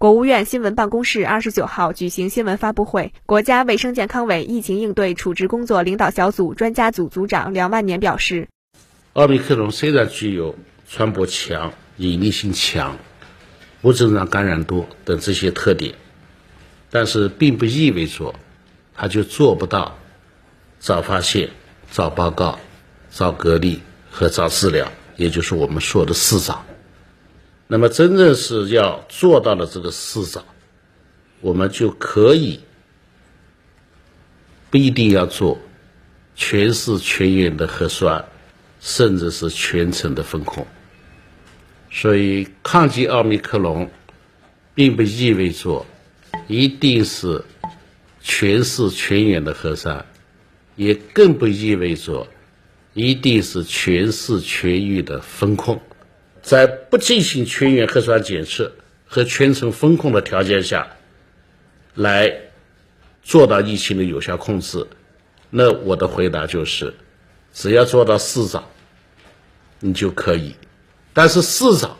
国务院新闻办公室二十九号举行新闻发布会，国家卫生健康委疫情应对处置工作领导小组专家组组长梁万年表示，奥密克戎虽然具有传播强、隐匿性强、无症状感染多等这些特点，但是并不意味着它就做不到早发现、早报告、早隔离和早治疗，也就是我们说的四早。那么，真正是要做到了这个四早，我们就可以不一定要做全市全员的核酸，甚至是全程的封控。所以，抗击奥密克戎，并不意味着一定是全市全员的核酸，也更不意味着一定是全市全域的封控。在不进行全员核酸检测和全程封控的条件下，来做到疫情的有效控制，那我的回答就是，只要做到四早，你就可以。但是四早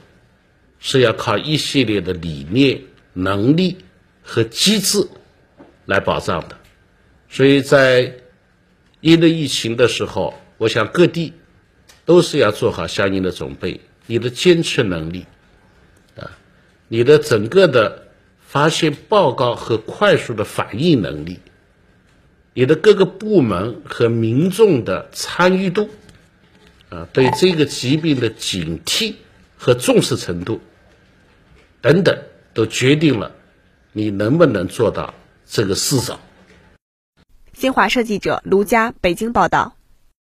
是要靠一系列的理念、能力和机制来保障的。所以在应对疫情的时候，我想各地都是要做好相应的准备。你的监测能力，啊，你的整个的发现报告和快速的反应能力，你的各个部门和民众的参与度，啊，对这个疾病的警惕和重视程度，等等，都决定了你能不能做到这个四早。新华社记者卢佳北京报道。